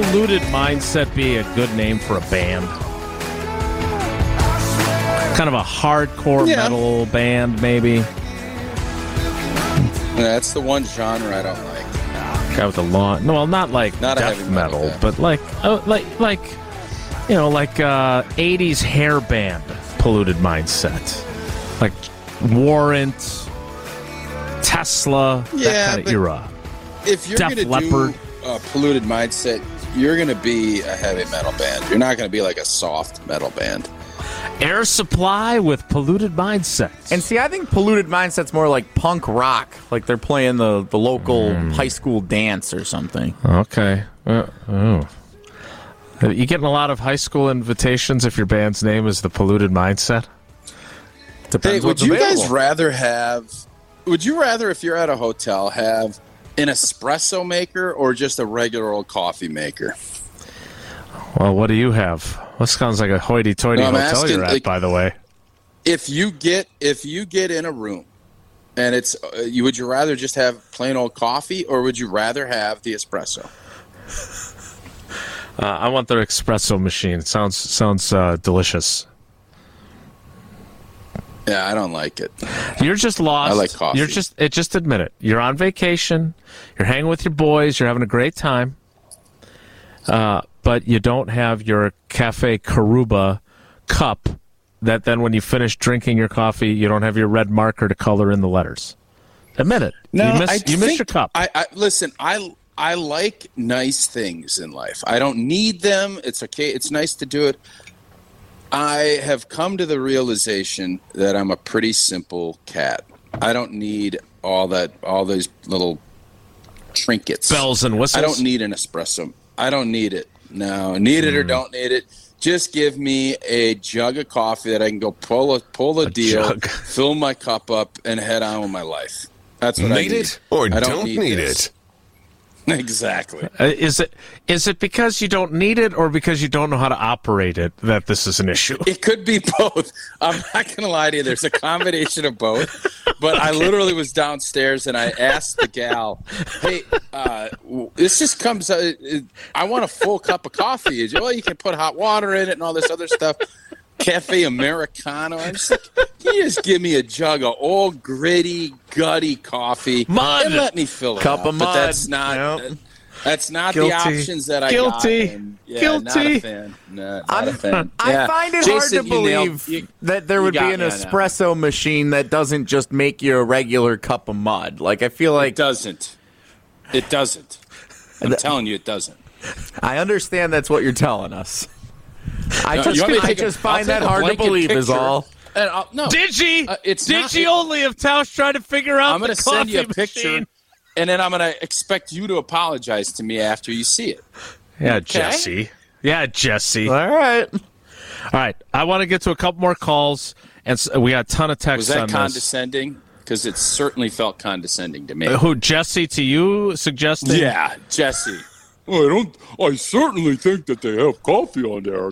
polluted mindset be a good name for a band? Kind of a hardcore Yeah. metal band, maybe. That's the one genre I don't like. Guy with the long. No, well, not like Not a death heavy metal metal, but like, oh, like, like, you know, like uh, '80s hair band, polluted mindset, like Warrant, Tesla, Yeah, that kind of era. If you're Def going to Leppard. do a polluted mindset, you're going to be a heavy metal band. You're not going to be like a soft metal band. Air Supply with polluted mindset. And see, I think polluted mindset's more like punk rock, like they're playing the the local Mm. high school dance or something. Okay. Uh, oh. Uh, You getting a lot of high school invitations if your band's name is the Polluted Mindset? Hey, would you available. guys rather have? Would you rather, if you're at a hotel, have an espresso maker or just a regular old coffee maker? Well, what do you have? This sounds like a hoity-toity No, hotel asking, you're at, like- by the way. If you get if you get in a room, and it's uh, you, would you rather just have plain old coffee or would you rather have the espresso? Uh, I want their espresso machine. Sounds sounds uh, delicious. Yeah, I don't like it. You're just lost. I like coffee. You're just it. Just admit it. You're on vacation. You're hanging with your boys. You're having a great time. Uh, but you don't have your Cafe Caruba cup. That then, when you finish drinking your coffee, you don't have your red marker to color in the letters. Admit it. you miss, I you miss your cup. I, I listen. I I like nice things in life. I don't need them. It's okay. It's nice to do it. I have come to the realization that I'm a pretty simple cat. I don't need all that, all those little trinkets. Bells and whistles. I don't need an espresso. I don't need it. No, need Hmm. it or don't need it. Just give me a jug of coffee that I can go pull a pull a, deal, jug. fill my cup up, and head on with my life. That's what I Need need. it or I don't, need, this. it. Exactly. Uh, is it is it because you don't need it or because you don't know how to operate it that this is an issue? It could be both. I'm not gonna lie to you. There's a combination of both. But I literally was downstairs and I asked the gal, "Hey, uh, this just comes. Uh, I want a full cup of coffee. Well, you can put hot water in it and all this other stuff. Cafe Americano. I'm just like, can you just give me a jug of old gritty, gutty coffee Mud. and let me fill it Cup up. of But mud. that's not. Yep. That's not Guilty. the options that I Guilty. got. and, yeah, Not Guilty. a fan. No, not a fan. I find it Jason, hard to believe you- that there would be an me on that one. espresso machine that doesn't just make you a regular cup of mud. Like I feel like It doesn't. It doesn't. I'm telling you, it doesn't. I understand that's what you're telling us. I No, just you want me to I take a- find that hard to blanket believe is all. And I'll, no, Did she? Uh, it's Did not- she it- only if Tausch trying to figure out I'm going to send you a coffee picture, machine? and then I'm going to expect you to apologize to me after you see it. Yeah, Jesse. Yeah, Jesse. All All right. right, I want to get to a couple more calls, and s- we got a ton of texts. Was texts that on this. condescending? Because it certainly felt condescending to me. Uh, Who Jesse to you suggesting? yeah, Jesse. I don't. I certainly think that they have coffee on there.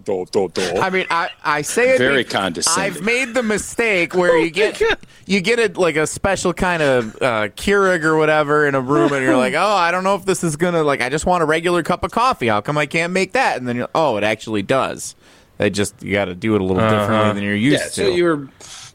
I mean, I, I say it. Very condescending. I've made the mistake where you get you get it like a special kind of uh, Keurig or whatever in a room, and you're like, oh, I don't know if this is gonna like. I just want a regular cup of coffee. How come I can't make that? And then you're, oh, it actually does. It just you got to do it a little differently than you're used yeah, to. so you were.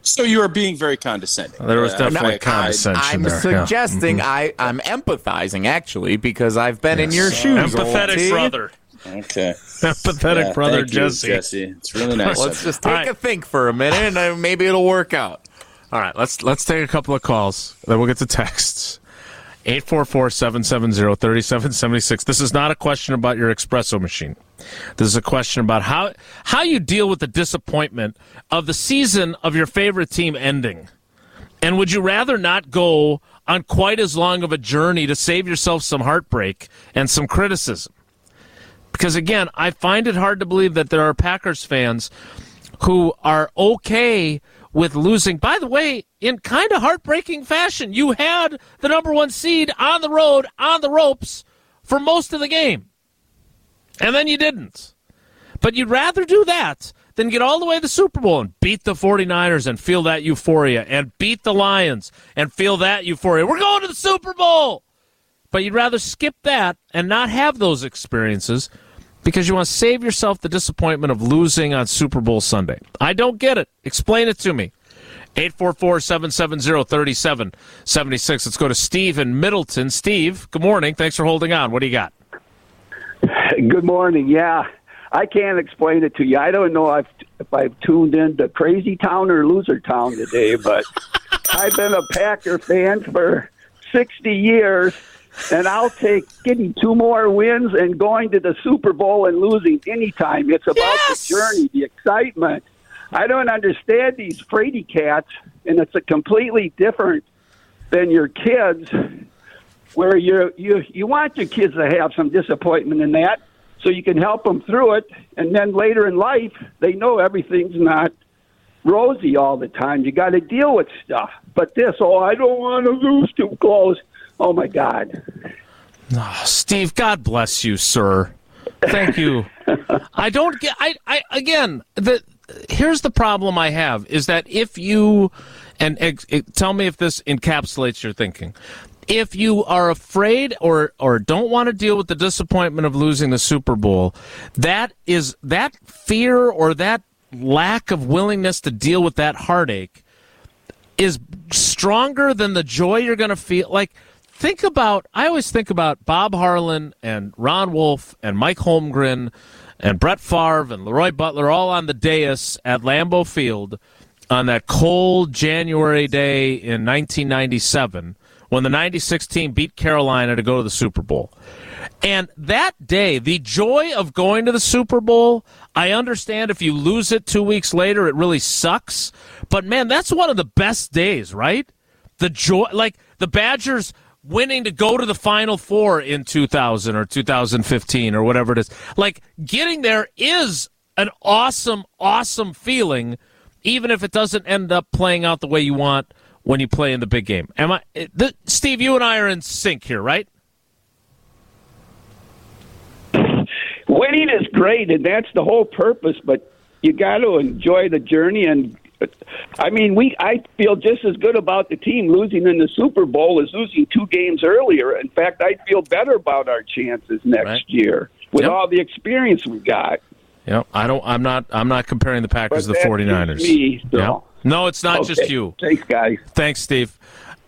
So you are being very condescending. There was definitely I- I- condescension I'm there. yeah. suggesting I I'm empathizing actually because I've been in your shoes. Empathetic T. brother. Okay. Empathetic Yeah, brother thank you, Jesse. Jesse. It's really nice. Let's just take All right. a think for a minute, and uh, maybe it'll work out. All right, let's let's take a couple of calls. Then we'll get to texts. 844-770-3776. This is not a question about your espresso machine. This is a question about how how you deal with the disappointment of the season of your favorite team ending. And would you rather not go on quite as long of a journey to save yourself some heartbreak and some criticism? Because again, I find it hard to believe that there are Packers fans who are okay with losing. By the way, in kind of heartbreaking fashion, you had the number one seed on the road, on the ropes for most of the game. And then you didn't. But you'd rather do that than get all the way to the Super Bowl and beat the 49ers and feel that euphoria and beat the Lions and feel that euphoria. We're going to the Super Bowl! But you'd rather skip that and not have those experiences because you want to save yourself the disappointment of losing on Super Bowl Sunday. I don't get it. Explain it to me. 844-770-3776. Let's go to Steve in Middleton. Steve, good morning. Thanks for holding on. What do you got? Good morning. Yeah, I can't explain it to you. I don't know if, if I've tuned in to Crazy Town or Loser Town today, but I've been a Packer fan for 60 years, and I'll take getting two more wins and going to the Super Bowl and losing anytime. It's about Yes! the journey, the excitement. I don't understand these fraidy cats, and it's a completely different than your kids, where you you you want your kids to have some disappointment in that, so you can help them through it, and then later in life they know everything's not rosy all the time. You got to deal with stuff. But this, oh, I don't want to lose too close. Oh my God. Oh, Steve, God bless you, sir. Thank you. I don't get. I. I again. The here's the problem I have is that if you and ex, tell me if this encapsulates your thinking. If you are afraid or or don't want to deal with the disappointment of losing the Super Bowl, that is that fear or that lack of willingness to deal with that heartache is stronger than the joy you're going to feel. Like, think about, I always think about Bob Harlan and Ron Wolf and Mike Holmgren and Brett Favre and LeRoy Butler all on the dais at Lambeau Field on that cold January day in 1997 when the 96 team beat Carolina to go to the Super Bowl. And that day, the joy of going to the Super Bowl, I understand if you lose it two weeks later, it really sucks. But man, that's one of the best days, right? The joy, like the Badgers winning to go to the Final Four in 2000 or 2015 or whatever it is. Like getting there is an awesome, awesome feeling, even if it doesn't end up playing out the way you want when you play in the big game. Am I, eh, the, Steve? You and I are in sync here, right? Winning is great, and that's the whole purpose. But you got to enjoy the journey. And I mean, we I feel just as good about the team losing in the Super Bowl as losing two games earlier. In fact, I feel better about our chances next Right. year with Yep. all the experience we got. Yeah, I don't. I'm not. I'm not comparing the Packers to the that's 49ers. me, so. Yeah. No, it's not just you. Thanks, guys. Thanks, Steve.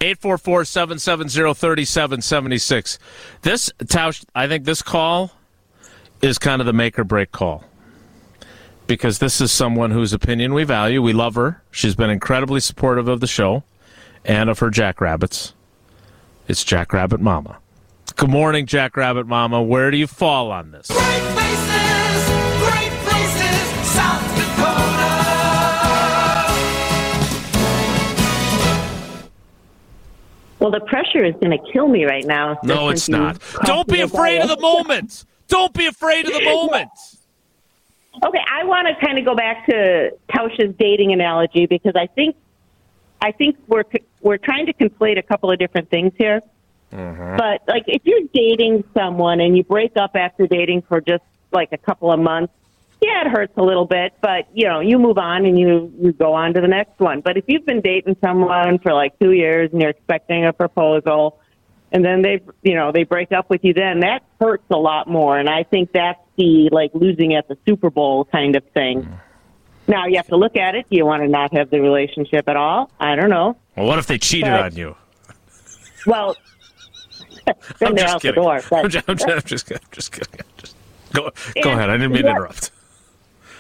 844-770-3776. This Tausch, I think this call is kind of the make or break call. Because this is someone whose opinion we value. We love her. She's been incredibly supportive of the show and of her Jackrabbits. It's Jackrabbit Mama. Good morning, Jackrabbit Mama. Where do you fall on this? Well, the pressure is going to kill me right now. No, it's not. Don't be afraid of the moment. Don't be afraid of the moment. Okay, I want to kind of go back to Tausch's dating analogy because I think, I think we're we're trying to conflate a couple of different things here. Mm-hmm. But like, if you're dating someone and you break up after dating for just like a couple of months, yeah, it hurts a little bit, but you know, you move on and you you go on to the next one. But if you've been dating someone for like two years and you're expecting a proposal, and then they you know they break up with you, then that hurts a lot more. And I think that's the like losing at the Super Bowl kind of thing. Now you have to look at it. Do you want to not have the relationship at all? I don't know. Well, what if they cheated But- on you? Well, then I'm they're just out the kidding. door. But- I'm just, I'm just, I'm just kidding. I'm just kidding. Just- go, go And- ahead. I didn't mean to yeah. interrupt.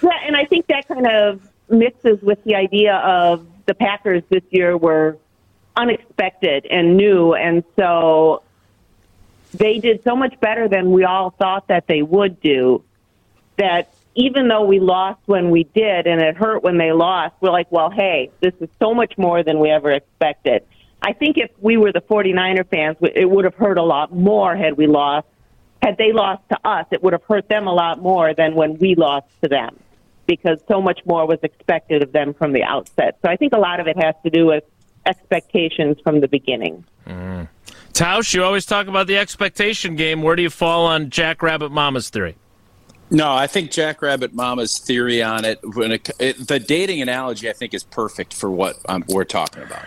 Yeah, and I think that kind of mixes with the idea of the Packers this year were unexpected and new, and so they did so much better than we all thought that they would do. That even though we lost when we did, and it hurt when they lost, we're like, well, hey, this is so much more than we ever expected. I think if we were the 49er fans, it would have hurt a lot more had we lost. Had they lost to us, it would have hurt them a lot more than when we lost to them because so much more was expected of them from the outset. So I think a lot of it has to do with expectations from the beginning. Tausch, you always talk about the expectation game. Where do you fall on Jackrabbit Mama's theory? No, I think Jackrabbit Mama's theory on it, when it, it the dating analogy, I think is perfect for what um, we're talking about.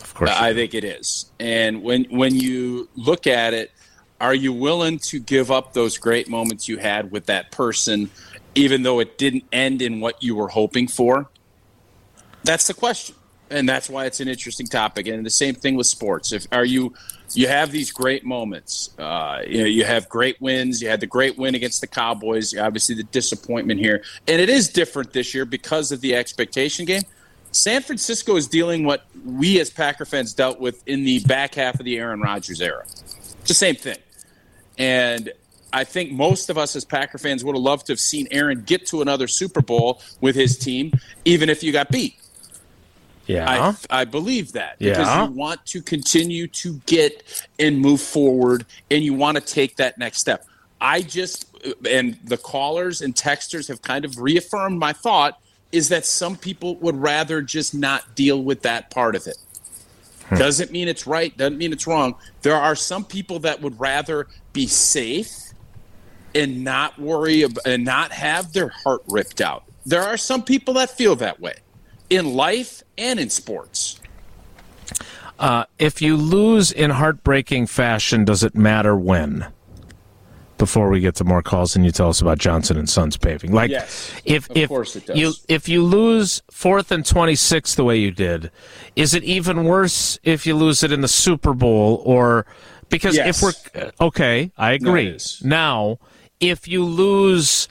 Of course. I think it is. And when when you look at it, Are you willing to give up those great moments you had with that person, even though it didn't end in what you were hoping for? That's the question, and that's why it's an interesting topic. And the same thing with sports. If are you, you have these great moments. Uh, you know, you have great wins. You had the great win against the Cowboys. Obviously, the disappointment here, and it is different this year because of the expectation game. San Francisco is dealing what we as Packer fans dealt with in the back half of the Aaron Rodgers era. It's the same thing. And I think most of us as Packer fans would have loved to have seen Aaron get to another Super Bowl with his team, even if you got beat. Yeah. I, I believe that because you want to continue to get and move forward and you want to take that next step. I just, and the callers and texters have kind of reaffirmed my thought is that some people would rather just not deal with that part of it. Hmm. Doesn't mean it's right, doesn't mean it's wrong. There are some people that would rather be safe and not worry ab- and not have their heart ripped out. There are some people that feel that way in life and in sports. Uh, if you lose in heartbreaking fashion, does it matter when? Before we get to more calls, and you tell us about Johnson and Sons paving, like Yes, if of if course it does. you if you lose fourth and twenty six the way you did, is it even worse if you lose it in the Super Bowl or because Yes. if we're okay, I agree. is. now, if you lose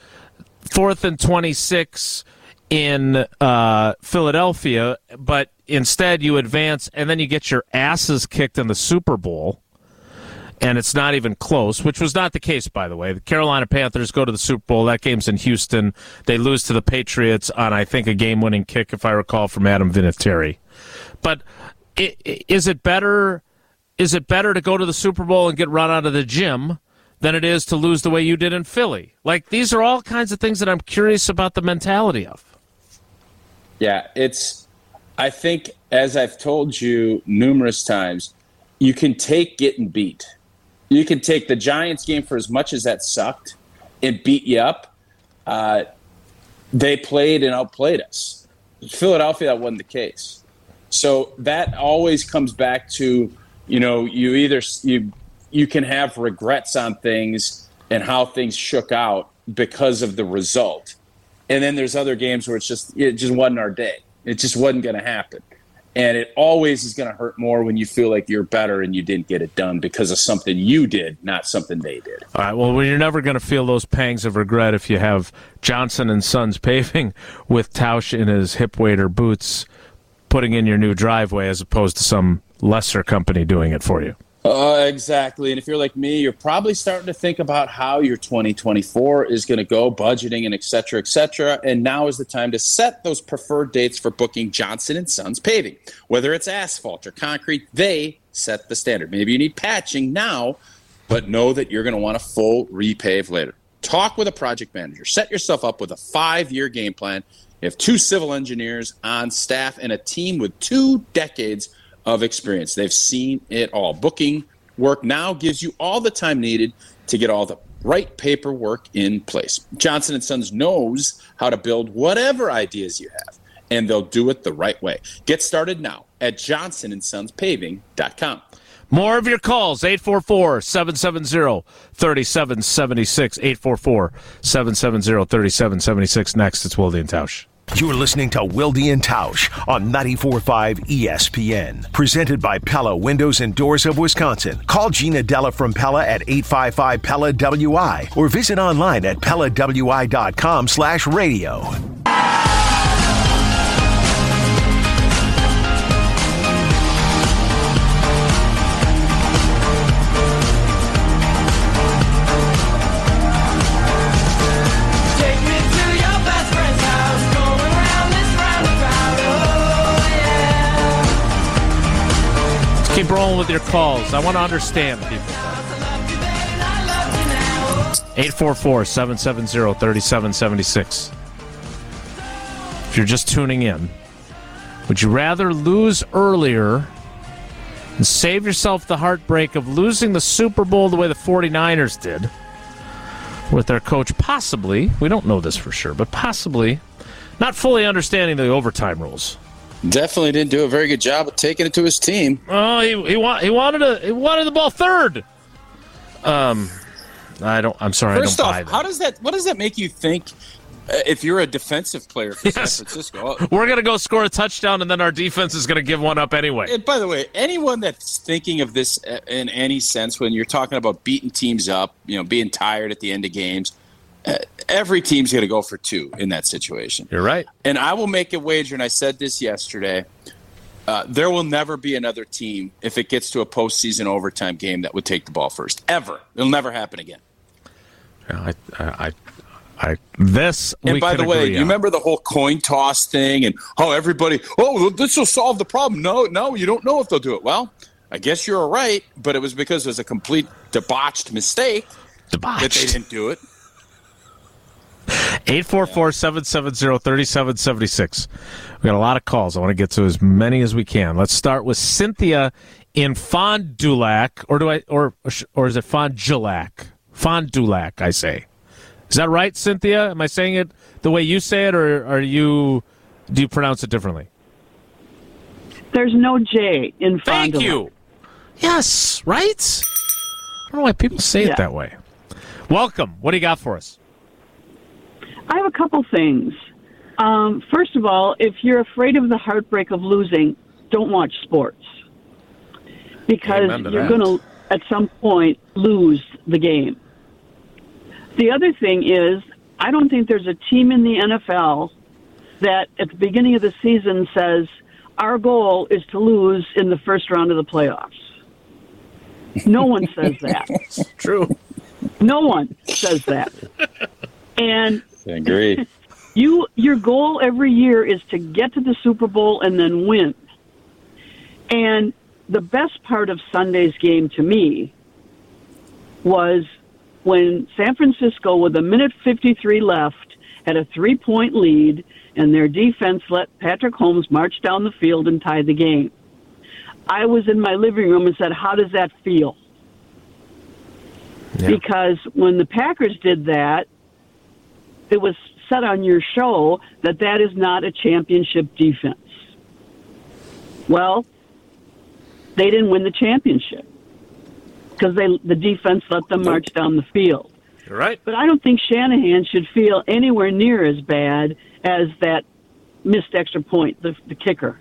fourth and 26 in uh, Philadelphia, but instead you advance and then you get your asses kicked in the Super Bowl, and it's not even close, which was not the case, by the way. The Carolina Panthers go to the Super Bowl. That game's in Houston. They lose to the Patriots on, I think, a game winning kick, if I recall, from Adam Vinatieri. But is it better? Is it better to go to the Super Bowl and get run out of the gym than it is to lose the way you did in Philly? Like these are all kinds of things that I'm curious about the mentality of. Yeah, it's. I think, as I've told you numerous times, you can take getting beat. You can take the Giants game for as much as that sucked and beat you up. Uh, they played and outplayed us. Philadelphia, that wasn't the case. So that always comes back to, you know, you either you you can have regrets on things and how things shook out because of the result. And then there's other games where it's just it just wasn't our day. It just wasn't going to happen. And it always is going to hurt more when you feel like you're better and you didn't get it done because of something you did, not something they did. All right. Well, you're never going to feel those pangs of regret if you have Johnson and Sons paving with Tausch in his hip waiter boots putting in your new driveway as opposed to some lesser company doing it for you. Uh, exactly. And if you're like me, you're probably starting to think about how your 2024 is going to go, budgeting and et cetera, et cetera. And now is the time to set those preferred dates for booking Johnson and Sons paving. Whether it's asphalt or concrete, they set the standard. Maybe you need patching now, but know that you're going to want a full repave later. Talk with a project manager. Set yourself up with a five-year game plan. You have two civil engineers on staff and a team with two decades of experience. They've seen it all. Booking work now gives you all the time needed to get all the right paperwork in place. Johnson and Sons knows how to build whatever ideas you have, and they'll do it the right way. Get started now at johnsonandsonspaving.com. More of your calls, 844-770-3776, 844-770-3776. Next, it's Wilde and Tausch. You're listening to Wilde and Tausch on 94.5 ESPN. Presented by Pella Windows and Doors of Wisconsin. Call Gina Della from Pella at 855 Pella WI or visit online at PellaWI.com slash radio. Keep rolling with your calls. I want to understand people. Loved you then, I love you now. 844-770-3776. If you're just tuning in, would you rather lose earlier and save yourself the heartbreak of losing the Super Bowl the way the 49ers did with their coach possibly, we don't know this for sure, but possibly not fully understanding the overtime rules. Definitely didn't do a very good job of taking it to his team. Oh, he he, wa- he wanted a, he wanted the ball third. Um, I don't. I'm sorry. First I don't off, buy that. how does that? What does that make you think? Uh, if you're a defensive player for Yes. San Francisco, We're gonna go score a touchdown, and then our defense is gonna give one up anyway. And by the way, anyone that's thinking of this uh, in any sense when you're talking about beating teams up, you know, being tired at the end of games, every team's going to go for two in that situation. You're right. And I will make a wager, and I said this yesterday. Uh, there will never be another team if it gets to a postseason overtime game that would take the ball first. Ever. It'll never happen again. I, I, I, I this. And by the way, do you on. remember the whole coin toss thing and how everybody, oh, this will solve the problem? No, no, you don't know if they'll do it. Well, I guess you're right, but it was because it was a complete debauched mistake that they didn't do it. 844-770-3776. We got a lot of calls. I want to get to as many as we can. Let's start with Cynthia in Fond du Lac, or do I, or or is it Fond du Lac? Fond du Lac, I say. Is that right, Cynthia? Am I saying it the way you say it, or are you? Do you pronounce it differently? There's no J in Fond Thank you. Yes, right. I don't know why people say Yeah. it that way. Welcome. What do you got for us? I have a couple things. Um, first of all, if you're afraid of the heartbreak of losing, don't watch sports because Amen to you're going to, at some point, lose the game. The other thing is, I don't think there's a team in the NFL that at the beginning of the season says, our goal is to lose in the first round of the playoffs. No one says that. True. No one says that. And I agree. you your goal every year is to get to the Super Bowl and then win. And the best part of Sunday's game to me was when San Francisco with a minute 53 left had a 3-point lead and their defense let Patrick Mahomes march down the field and tie the game. I was in my living room and said, "How does that feel?" Yeah. Because when the Packers did that, it was said on your show that that is not a championship defense. Well, they didn't win the championship because they the defense let them march down the field. You're right. But I don't think Shanahan should feel anywhere near as bad as that missed extra point, the, the kicker.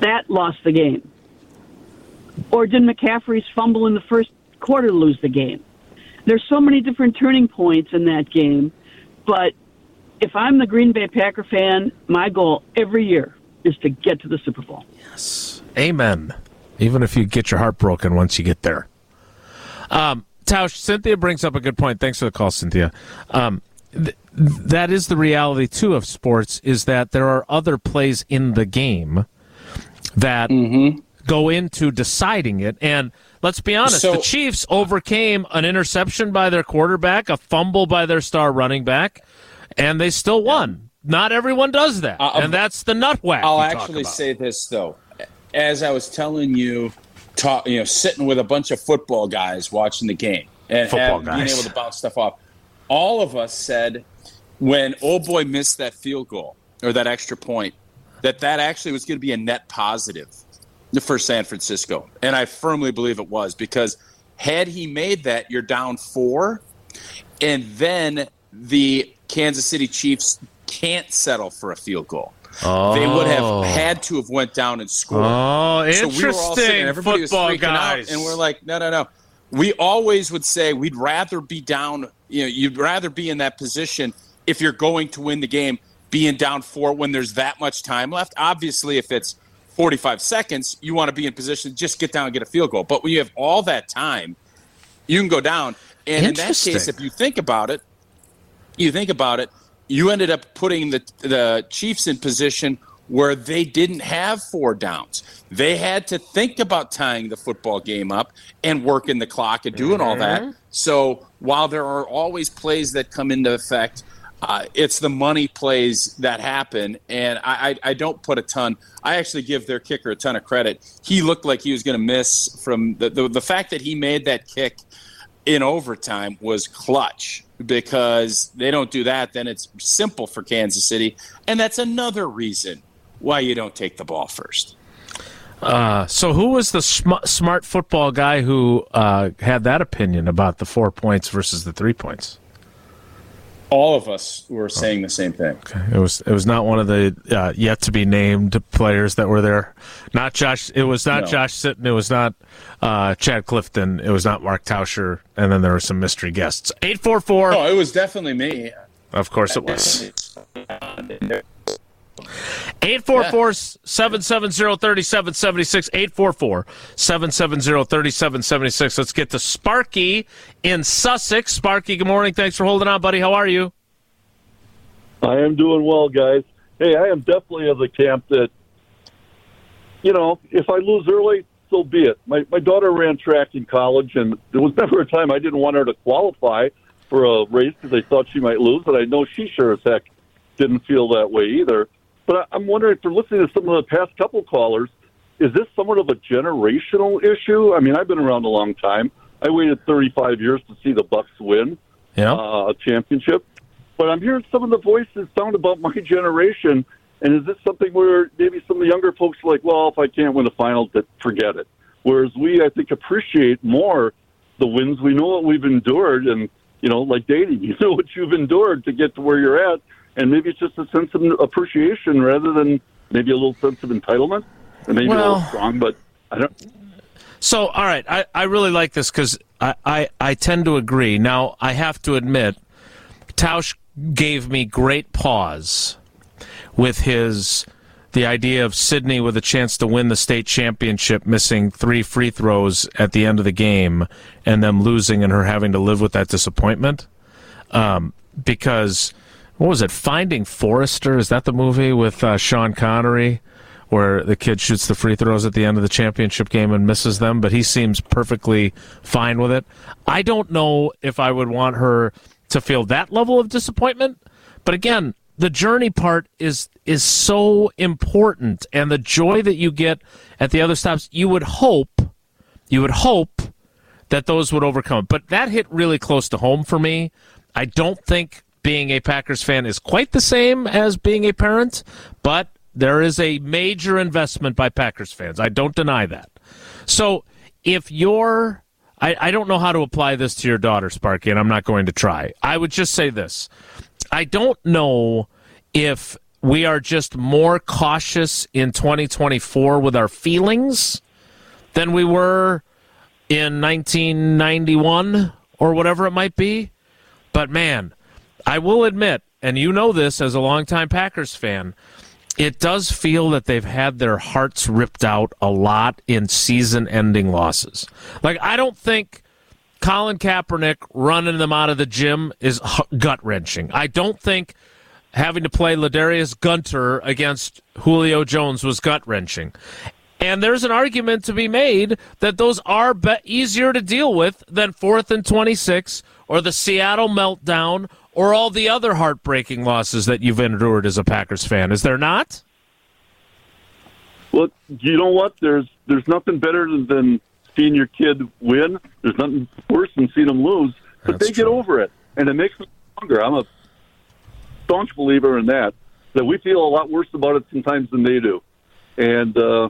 That lost the game. Or did McCaffrey's fumble in the first quarter lose the game? There's so many different turning points in that game, but if I'm the Green Bay Packer fan, my goal every year is to get to the Super Bowl. Yes. Amen. Even if you get your heart broken once you get there. Um, Tausch, Cynthia brings up a good point. Thanks for the call, Cynthia. Um, th- that is the reality too of sports is that there are other plays in the game that go into deciding it. And let's be honest, So- the Chiefs overcame an interception by their quarterback, a fumble by their star running back, and they still won. Not everyone does that, Uh, and that's the nut whack. I'll actually say this though, as I was telling you, talk, you know, sitting with a bunch of football guys watching the game and have- being able to bounce stuff off. All of us said when old boy missed that field goal or that extra point that that actually was going to be a net positive for San Francisco, and I firmly believe it was because had he made that, you're down four, and then the Kansas City Chiefs can't settle for a field goal. They would Oh. have had to have went down and scored. Oh, So we were all sitting, interesting. was Football freaking guys. out, and we're like, no, no, no. We always would say we'd rather be down. You know, you'd rather be in that position if you're going to win the game, being down four when there's that much time left. Obviously, if it's 45 seconds, you want to be in position to just get down and get a field goal. But when you have all that time, you can go down. And in that case, if you think about it, you think about it, you ended up putting the the Chiefs in position where they didn't have four downs. They had to think about tying the football game up and working the clock and doing all that. Mm-hmm. So while there are always plays that come into effect, uh, it's the money plays that happen, and I, I, I don't put a ton. I actually give their kicker a ton of credit. He looked like he was going to miss from the, the the fact that he made that kick in overtime was clutch because they don't do that, then it's simple for Kansas City. And that's another reason why you don't take the ball first. Uh, so who was the sm- smart football guy who uh, had that opinion about the four points versus the three points? All of us were saying the same thing. It was it was not one of the uh, yet to be named players that were there. Not Josh. It was not No. Josh Sitton. It was not uh, Chad Clifton. It was not Mark Tauscher. And then there were some mystery guests. Eight four four. Oh, it was definitely me. Of course it was. 844-770-3776 844-770-3776 let's get to sparky in sussex. Sparky good morning. Thanks for holding on buddy. How are you? I am doing well, guys. Hey, I am definitely of the camp that, you know, if I lose early, so be it. My my daughter ran track in college, and there was never a time I didn't want her to qualify for a race because I thought she might lose, but I know she sure as heck didn't feel that way either. But I'm wondering, for listening to some of the past couple callers, is this somewhat of a generational issue? I mean, I've been around a long time. I waited 35 years to see the Bucks win yeah uh, a championship. But I'm hearing some of the voices sound about my generation. And is this something where maybe some of the younger folks are like, well, if I can't win the final, forget it. Whereas we, I think, appreciate more the wins. We know what we've endured, and you know, like dating, you know what you've endured to get to where you're at, and maybe it's just a sense of appreciation rather than maybe a little sense of entitlement. And maybe a little strong, but I don't. So, all right, I, I really like this because I, I, I tend to agree. Now, I have to admit, Tausch gave me great pause with his the idea of Sydney with a chance to win the state championship, missing three free throws at the end of the game, and them losing and her having to live with that disappointment. Um, because what was it? Finding Forrester is that the movie with uh, Sean Connery? where the kid shoots the free throws at the end of the championship game and misses them, but he seems perfectly fine with it. I don't know if I would want her to feel that level of disappointment, but again, the journey part is is so important and the joy that you get at the other stops, you would hope you would hope that those would overcome. But that hit really close to home for me. I don't think being a Packers fan is quite the same as being a parent, but there is a major investment by Packers fans. I don't deny that. So if you're, I, I don't know how to apply this to your daughter, Sparky, and I'm not going to try. I would just say this I don't know if we are just more cautious in 2024 with our feelings than we were in 1991 or whatever it might be. But man, I will admit, and you know this as a longtime Packers fan, it does feel that they've had their hearts ripped out a lot in season ending losses. Like, I don't think Colin Kaepernick running them out of the gym is gut wrenching. I don't think having to play LaDarius Gunter against Julio Jones was gut wrenching. And there's an argument to be made that those are be- easier to deal with than fourth and 26 or the Seattle meltdown or all the other heartbreaking losses that you've endured as a Packers fan. Is there not? Well, you know what? There's there's nothing better than, than seeing your kid win. There's nothing worse than seeing them lose. But That's they get over it, and it makes them stronger. I'm a staunch believer in that. That we feel a lot worse about it sometimes than they do, and uh,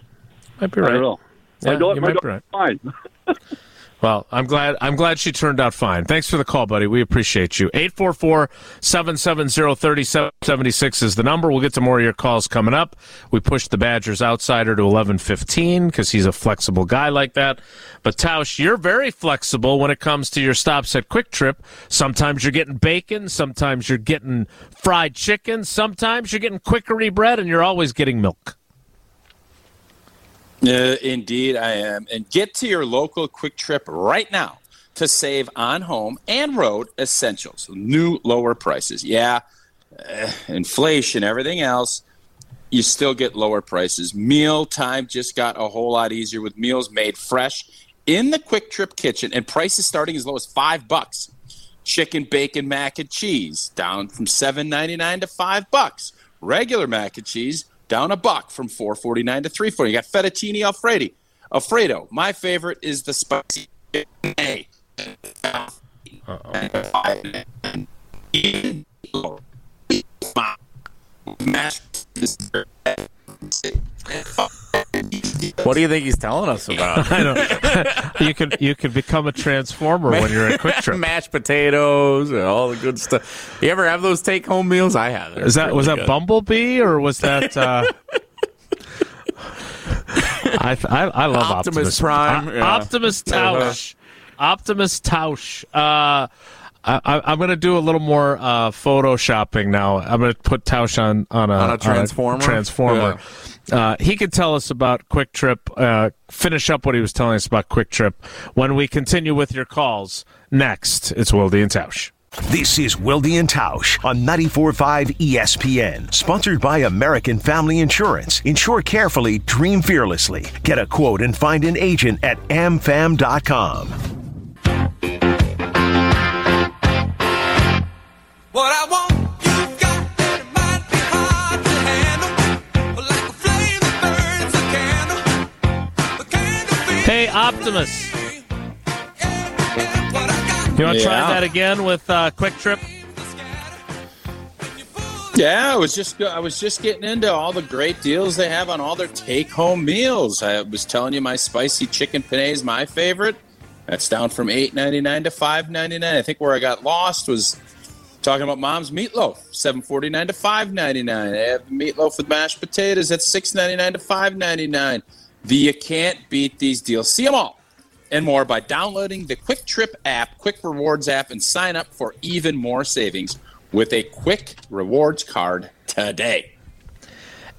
Might be right. I right. don't know. Yeah, my daughter, you my might be daughter's fine. Well, I'm glad I'm glad she turned out fine. Thanks for the call, buddy. We appreciate you. 844-770-3776 is the number. We'll get to more of your calls coming up. We pushed the Badgers outsider to 11:15 because he's a flexible guy like that. But Tausch, you're very flexible when it comes to your stops at Kwik Trip. Sometimes you're getting bacon, sometimes you're getting fried chicken, sometimes you're getting quickery bread and you're always getting milk. Uh, indeed, I am. And get to your local Kwik Trip right now to save on home and road essentials. New lower prices. Yeah, uh, inflation, everything else, you still get lower prices. Meal time just got a whole lot easier with meals made fresh in the Kwik Trip kitchen and prices starting as low as five bucks. Chicken, bacon, mac and cheese down from seven ninety nine to five bucks. Regular mac and cheese down a buck from four forty nine to three forty. You got fettuccine alfredo. Alfredo. My favorite is the spicy. A. Mashed What do you think he's telling us about? I know. you could you could become a transformer when you're at Kwik Trip. Mashed potatoes and all the good stuff. You ever have those take home meals? I have. Is that was that Bumblebee or was that? Uh, I, I I love Optimus Optimus, Prime, O- yeah. Optimus Tausch, Optimus Tausch. Uh, I, I- I'm going to do a little more uh, photoshopping now. I'm going to put Tausch on on a, On a transformer? transformer. Uh, he could tell us about Kwik Trip. Uh, finish up what he was telling us about Kwik Trip when we continue with your calls next. It's Wilde and Tausch. This is Wilde and Tausch on 94.5 ESPN, sponsored by American Family Insurance. Insure carefully, dream fearlessly. Get a quote and find an agent at amfam.com. The candle feels Hey, Optimus. what I got. You want to try that again with uh, Kwik Trip? Yeah, I was just I was just getting into all the great deals they have on all their take home meals. I was telling you my spicy chicken penne is my favorite. That's down from eight ninety nine to five ninety nine. I think where I got lost was talking about mom's meatloaf, seven forty nine to five ninety nine. They have the meatloaf with mashed potatoes at six ninety nine to five ninety nine. The you can't beat these deals. See them all and more by downloading the Kwik Trip app, Kwik Rewards app, and sign up for even more savings with a Kwik Rewards card today.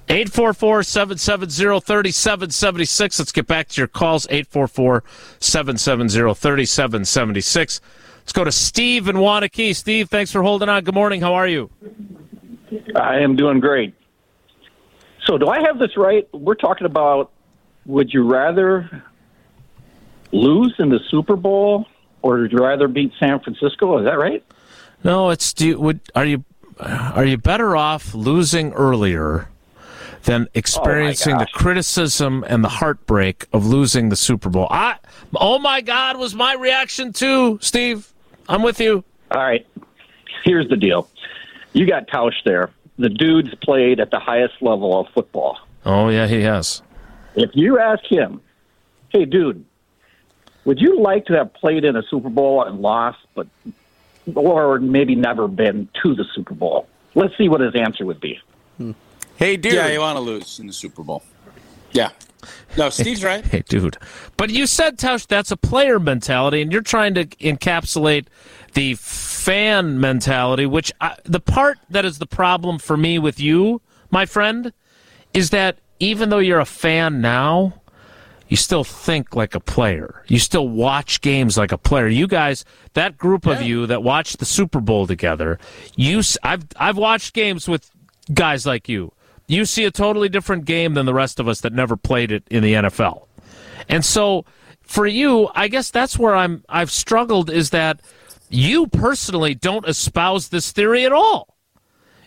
844 770 3776. Let's get back to your calls. 844 770 3776. Let's go to Steve in Waunakee. Steve, thanks for holding on. Good morning. How are you? I am doing great. So, do I have this right? We're talking about would you rather lose in the Super Bowl or would you rather beat San Francisco? Is that right? No, it's do you, would are you are you better off losing earlier than oh, experiencing the criticism and the heartbreak of losing the Super Bowl? I oh my God was my reaction too, Steve. I'm with you. All right. Here's the deal you got Tausch there. The dude's played at the highest level of football. Oh yeah, he has. If you ask him, hey, dude, would you like to have played in a Super Bowl and lost, but or maybe never been to the Super Bowl? Let's see what his answer would be. Hmm. Hey, dude. Yeah, you want to lose in the Super Bowl. Yeah. No, Steve's right. Hey, dude. But you said, Tausch, that's a player mentality, and you're trying to encapsulate the fan mentality, which I, the part that is the problem for me with you, my friend, is that even though you're a fan now, you still think like a player. You still watch games like a player. You guys, that group of you that watched the Super Bowl together, you, I've I've watched games with guys like you. You see a totally different game than the rest of us that never played it in the NFL. And so for you, I guess that's where I'm I've struggled is that you personally don't espouse this theory at all.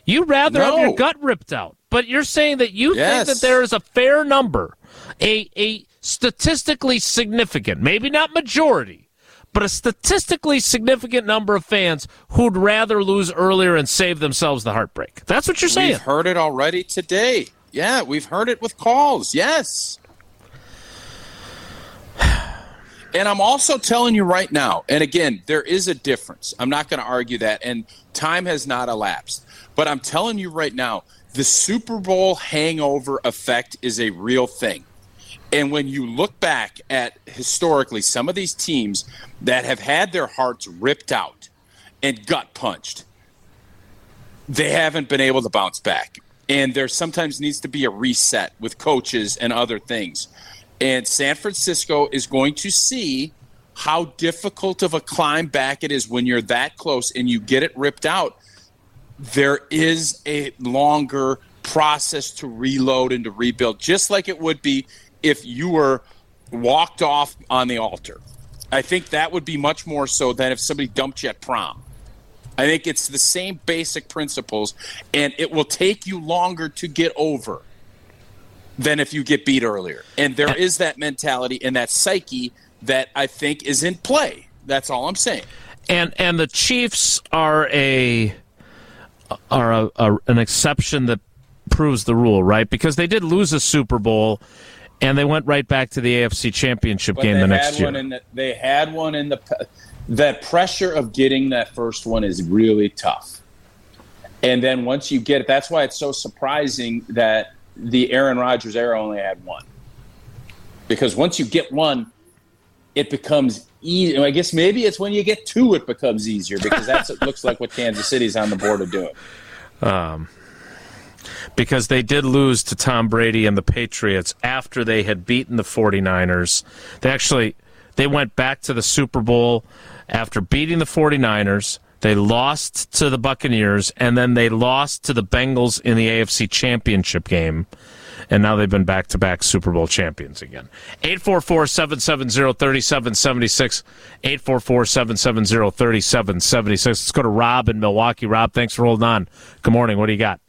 You rather have your gut ripped out. But you're saying that you Yes. think that there is a fair number, a a statistically significant, maybe not majority, but a statistically significant number of fans who'd rather lose earlier and save themselves the heartbreak. That's what you're saying. We've heard it already today. Yeah, we've heard it with calls. Yes. And I'm also telling you right now, and again, there is a difference. I'm not going to argue that, and time has not elapsed. But I'm telling you right now, the Super Bowl hangover effect is a real thing. And when you look back at historically some of these teams that have had their hearts ripped out and gut punched, they haven't been able to bounce back. And there sometimes needs to be a reset with coaches and other things. And San Francisco is going to see how difficult of a climb back it is when you're that close and you get it ripped out. There is a longer process to reload and to rebuild, just like it would be if you were walked off on the altar. I think that would be much more so than if somebody dumped you at prom. I think it's the same basic principles, and it will take you longer to get over than if you get beat earlier. And there is that mentality and that psyche that I think is in play. That's all I'm saying. and and the Chiefs are a are a, a, an exception that proves the rule, right? Because they did lose a Super Bowl, and they went right back to the AFC Championship But game the next year. the, they had one in the that pressure of getting that first one is really tough. And then once you get it, that's why it's so surprising that the Aaron Rodgers era only had one. Because once you get one, it becomes easy. I guess maybe it's when you get two it becomes easier because that's it looks like what Kansas City's on the board of doing. Um, because they did lose to Tom Brady and the Patriots after they had beaten the 49ers. They actually they went back to the Super Bowl after beating the 49ers. They lost to the Buccaneers and then they lost to the Bengals in the AFC Championship game. And now they've been back to back Super Bowl champions again. 844 770 3776. 844 770 3776. Let's go to Rob in Milwaukee. Rob, thanks for holding on. Good morning. What do you got?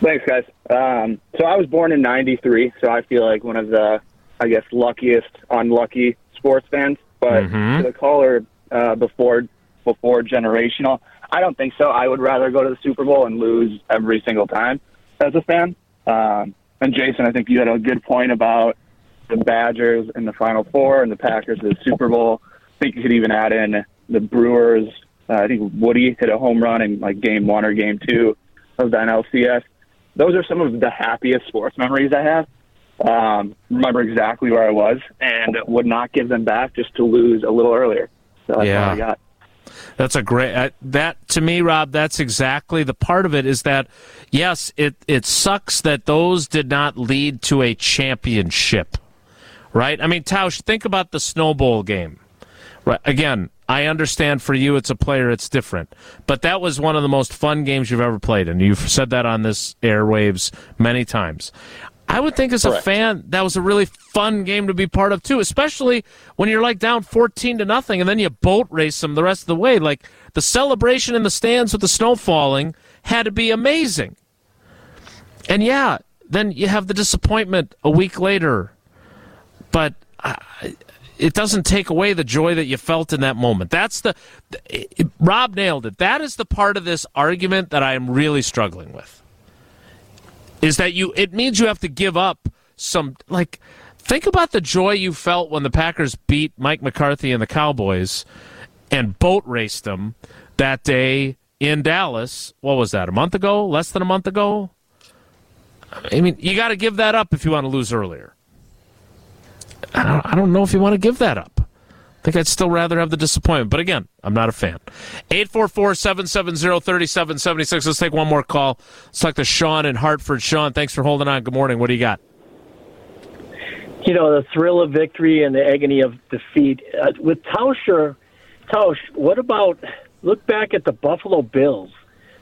Thanks, guys. Um, so I was born in '93, so I feel like one of the, I guess, luckiest unlucky sports fans. But Mhm. to the caller uh, before before generational, I don't think so. I would rather go to the Super Bowl and lose every single time as a fan. Um, and Jason, I think you had a good point about the Badgers in the Final Four and the Packers in the Super Bowl. I think you could even add in the Brewers. Uh, I think Woody hit a home run in like Game One or Game Two of the NLCS. Those are some of the happiest sports memories I have. Um, remember exactly where I was and would not give them back just to lose a little earlier. So that's Yeah. all I got. That's a great uh, that to me, Rob. That's exactly the part of it. Is that yes, it it sucks that those did not lead to a championship, right? I mean, Tausch, think about the Snow Bowl game. Right. Again, I understand for you, it's a player, it's different, but that was one of the most fun games you've ever played, and you've said that on this airwaves many times. I would think as a fan that was a really fun game to be part of too, especially when you're like down 14 to nothing and then you boat race them the rest of the way. Like the celebration in the stands with the snow falling had to be amazing. And yeah, then you have the disappointment a week later. But uh, it doesn't take away the joy that you felt in that moment. That's the it- Rob nailed it. That is the part of this argument that I am really struggling with is that you it means you have to give up some like think about the joy you felt when the Packers beat Mike McCarthy and the Cowboys and boat raced them that day in Dallas. What was that? A month ago? Less than a month ago? I mean, you got to give that up if you want to lose earlier. I don't, I don't know if you want to give that up. I think I'd still rather have the disappointment. But again, I'm not a fan. 844 770 3776. Let's take one more call. Let's talk to Sean in Hartford. Sean, thanks for holding on. Good morning. What do you got? you know, the thrill of victory and the agony of defeat. Uh, with Tauscher, Tausch, what about look back at the Buffalo Bills?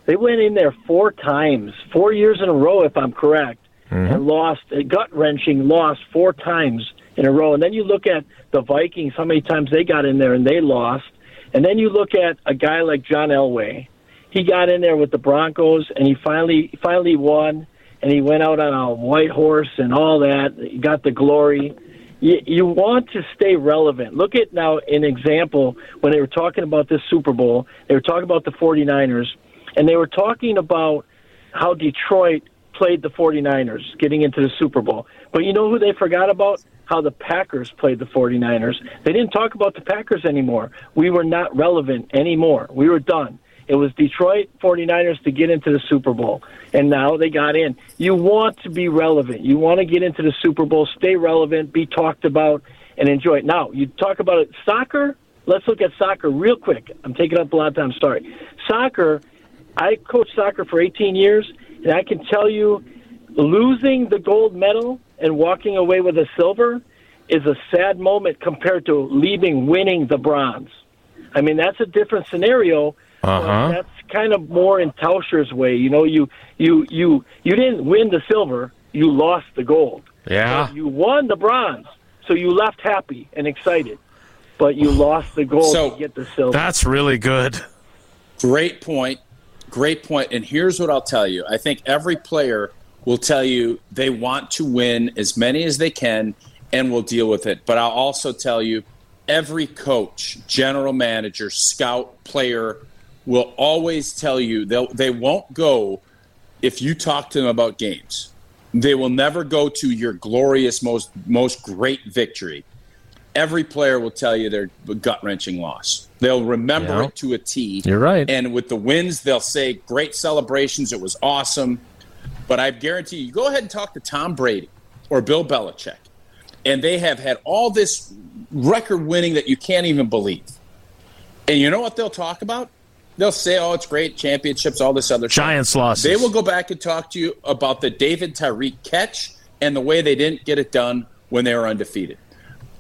They went in there four times, four years in a row, if I'm correct, and lost, a gut wrenching loss four times in a row. And then you look at the Vikings, how many times they got in there and they lost. And then you look at a guy like John Elway. He got in there with the Broncos and he finally finally won and he went out on a white horse and all that. He got the glory. You, you want to stay relevant. Look at now an example when they were talking about this Super Bowl. They were talking about the 49ers, and they were talking about how Detroit played the 49ers getting into the Super Bowl. But you know who they forgot about? How the Packers played the 49ers. They didn't talk about the Packers anymore. We were not relevant anymore. We were done. It was Detroit 49ers to get into the Super Bowl, and now they got in. You want to be relevant. You want to get into the Super Bowl, stay relevant, be talked about, and enjoy it. Now, you talk about it. Soccer, let's look at soccer real quick. I'm taking up a lot of time. Sorry. Soccer, I coached soccer for 18 years, and I can tell you losing the gold medal and walking away with a silver is a sad moment compared to leaving winning the bronze. I mean, that's a different scenario. Uh-huh. That's kind of more in Tauscher's way. You know, you you you you didn't win the silver, you lost the gold. Yeah. But you won the bronze, so you left happy and excited. But you lost the gold So- to get the silver. That's really good. Great point. Great point. And here's what I'll tell you. I think every player will tell you they want to win as many as they can and will deal with it. But I'll also tell you every coach, general manager, scout, player will always tell you they'll, they won't go if you talk to them about games, they will never go to your glorious, most most great victory. Every player will tell you their gut wrenching loss. They'll remember Yeah. it to a T. You're right. And with the wins, they'll say great celebrations. It was awesome. But I guarantee you, go ahead and talk to Tom Brady or Bill Belichick, and they have had all this record winning that you can't even believe. And you know what they'll talk about? They'll say, "Oh, it's great championships, all this other stuff." Giants losses. They will go back and talk to you about the David Tyree catch and the way they didn't get it done when they were undefeated.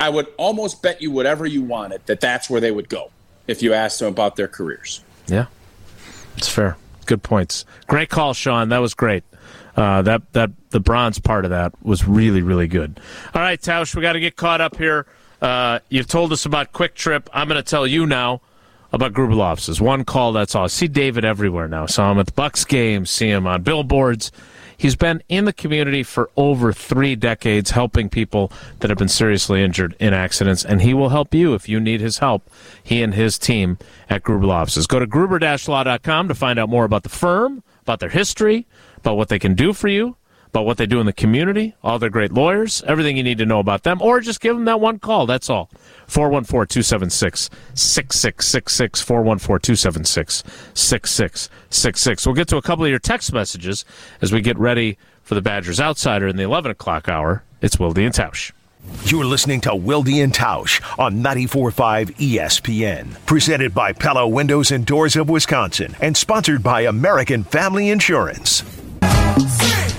I would almost bet you whatever you wanted that that's where they would go if you asked them about their careers. Yeah, it's fair. Good points. Great call, Sean. That was great. Uh, that that the bronze part of that was really really good. All right, Tausch, we got to get caught up here. Uh, you've told us about Kwik Trip. I'm going to tell you now about Gruber Law Offices. One call, that's all. I see David everywhere now. Saw him at the Bucks game. See him on billboards. He's been in the community for over three decades, helping people that have been seriously injured in accidents, and he will help you if you need his help. He and his team at Gruber Law Offices. Go to gruber-law.com to find out more about the firm, about their history, about what they can do for you, about what they do in the community, all their great lawyers, everything you need to know about them, or just give them that one call. That's all. 414 276 6666. 414 276 6666. We'll get to a couple of your text messages as we get ready for the Badgers Outsider in the 11 o'clock hour. It's Wilde and Tausch. You're listening to Wilde and Tausch on 94.5 ESPN. Presented by Pella Windows and Doors of Wisconsin and sponsored by American Family Insurance. This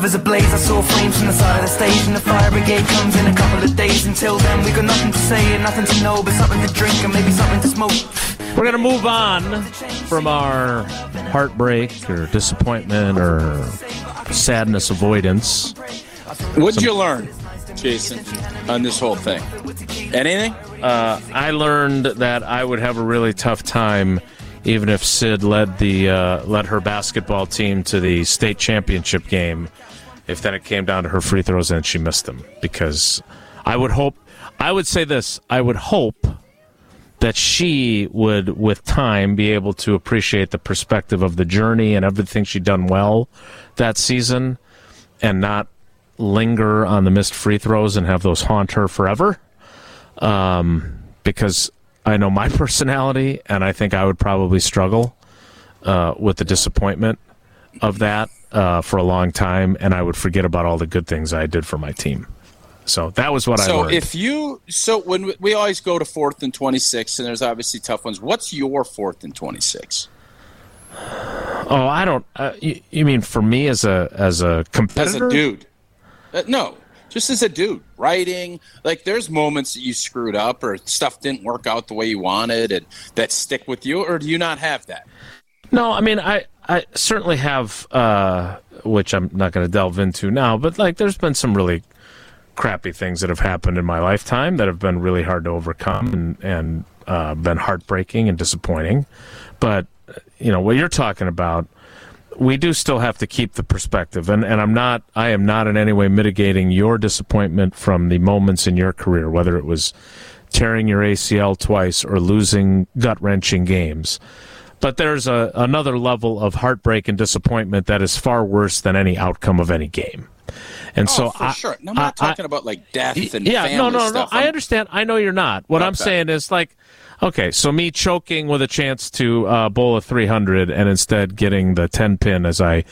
love is ablaze. I saw flames from the side of the stage, and the fire brigade comes in a couple of days. Until then, we got nothing to say and nothing to know, but something to drink and maybe something to smoke. We're going to move on from our heartbreak or disappointment or sadness avoidance. What'd you learn, Jason, on this whole thing? Anything? Uh, I learned that I would have a really tough time even if Sid led the uh, led her basketball team to the state championship game. If then it came down to her free throws and she missed them, because I would hope, I would say this, I would hope that she would, with time, be able to appreciate the perspective of the journey and everything she'd done well that season, and not linger on the missed free throws and have those haunt her forever. Um, because I know my personality, and I think I would probably struggle uh, with the disappointment of that uh, for a long time, and I would forget about all the good things I did for my team. So that was what I so if you so when we, we always go to fourth and 26 and there's obviously tough ones what's your fourth and 26 oh, I don't. Uh, you, you mean for me as a as a competitor? as a dude Uh, no just as a dude writing like there's moments that you screwed up or stuff didn't work out the way you wanted and that stick with you or do you not have that No, I mean I I certainly have, uh, which I'm not going to delve into now. But like, there's been some really crappy things that have happened in my lifetime that have been really hard to overcome and and uh, been heartbreaking and disappointing. But you know what you're talking about. We do still have to keep the perspective, and, and I'm not. I am not in any way mitigating your disappointment from the moments in your career, whether it was tearing your ACL twice or losing gut wrenching games. But there's a, another level of heartbreak and disappointment that is far worse than any outcome of any game. And oh, so for I, sure no, i'm not I- I- talking about like death and yeah, no, no, no. stuff. I I'm- understand. I know you're not. What I'm saying is like, okay, so me choking with a chance to uh, bowl a 300 and instead getting the 10 pin as I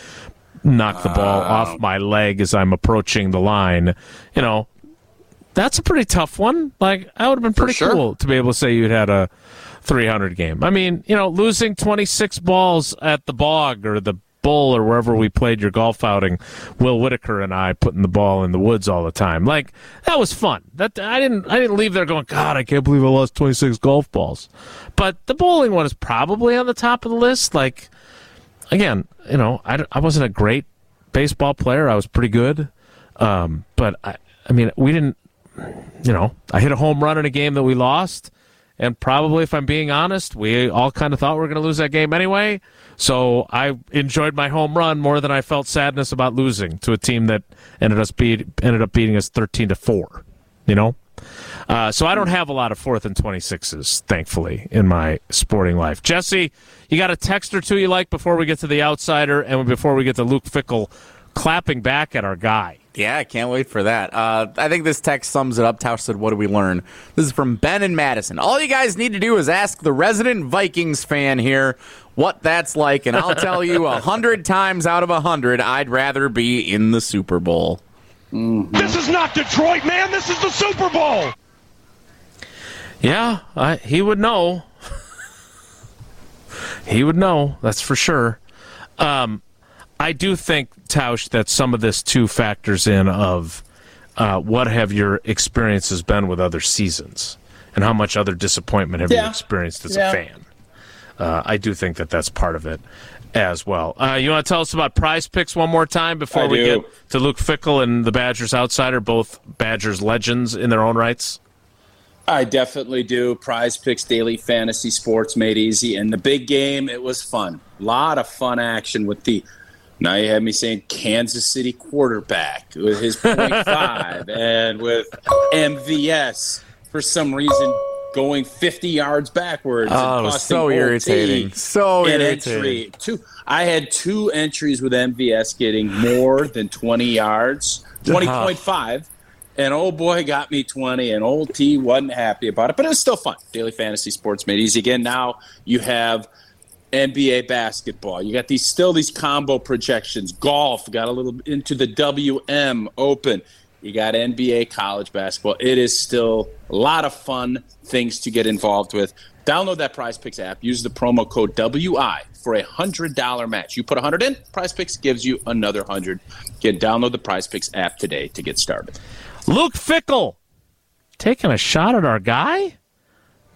knock the ball off my leg as I'm approaching the line, you know, that's a pretty tough one. Like, that would have been pretty sure. cool to be able to say you'd had a 300 game. I mean, you know, losing 26 balls at the bog or the bull or wherever we played your golf outing, Will Whitaker and I putting the ball in the woods all the time. Like that was fun. That I didn't I didn't leave there going, God, I can't believe I lost 26 golf balls. But the bowling one is probably on the top of the list. Like again, you know, I, I wasn't a great baseball player. I was pretty good. Um, but I, I mean, we didn't, you know, I hit a home run in a game that we lost And probably, if I'm being honest, we all kind of thought we were going to lose that game anyway. So I enjoyed my home run more than I felt sadness about losing to a team that ended us beat ended up beating us 13 to four. You know. Uh, so I don't have a lot of fourth and 26s, thankfully, in my sporting life. Jesse, you got a text or two you like before we get to the outsider and before we get to Luke Fickell clapping back at our guy. Yeah, I can't wait for that. Uh, I think this text sums it up. Tausch said, What do we learn? This is from Ben and Madison. All you guys need to do is ask the resident Vikings fan here what that's like, and I'll tell you a hundred times out of a hundred, I'd rather be in the Super Bowl. This is not Detroit, man. This is the Super Bowl. Yeah, I, he would know. he would know, that's for sure. Um, I do think, Tausch, that some of this too factors in of uh, what have your experiences been with other seasons and how much other disappointment have you experienced as Yeah. a fan. Uh, I do think that that's part of it as well. Uh, you want to tell us about prize picks one more time before I we do. get to Luke Fickell and the Badgers Outsider, both Badgers legends in their own rights? I definitely do. Prize Picks Daily Fantasy Sports made easy. And the big game, it was fun. A lot of fun action with the. Now you have me saying Kansas City quarterback with his point five, and with MVS for some reason going 50 yards backwards. Oh, costing so irritating. So irritating. Two, I had two entries with MVS getting more than 20 yards, 20.5. Uh-huh. And old boy got me 20, and old T wasn't happy about it, but it was still fun. Daily Fantasy Sports made easy. Again, now you have NBA basketball. You got these still these combo projections. Golf got a little into the WM Open. You got NBA college basketball. It is still a lot of fun things to get involved with. Download that Prize Picks app. Use the promo code WI for a hundred dollar match. You put a hundred in, Prize Picks gives you another hundred. Get download the Prize Picks app today to get started. Luke Fickell taking a shot at our guy?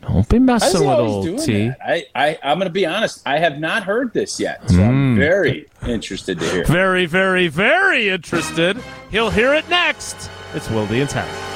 Don't be messing with old T. that? I, I, I'm going to be honest. I have not heard this yet, so Mm. I'm very interested to hear. Very, very, very interested. He'll hear it next. It's Wilde and Town.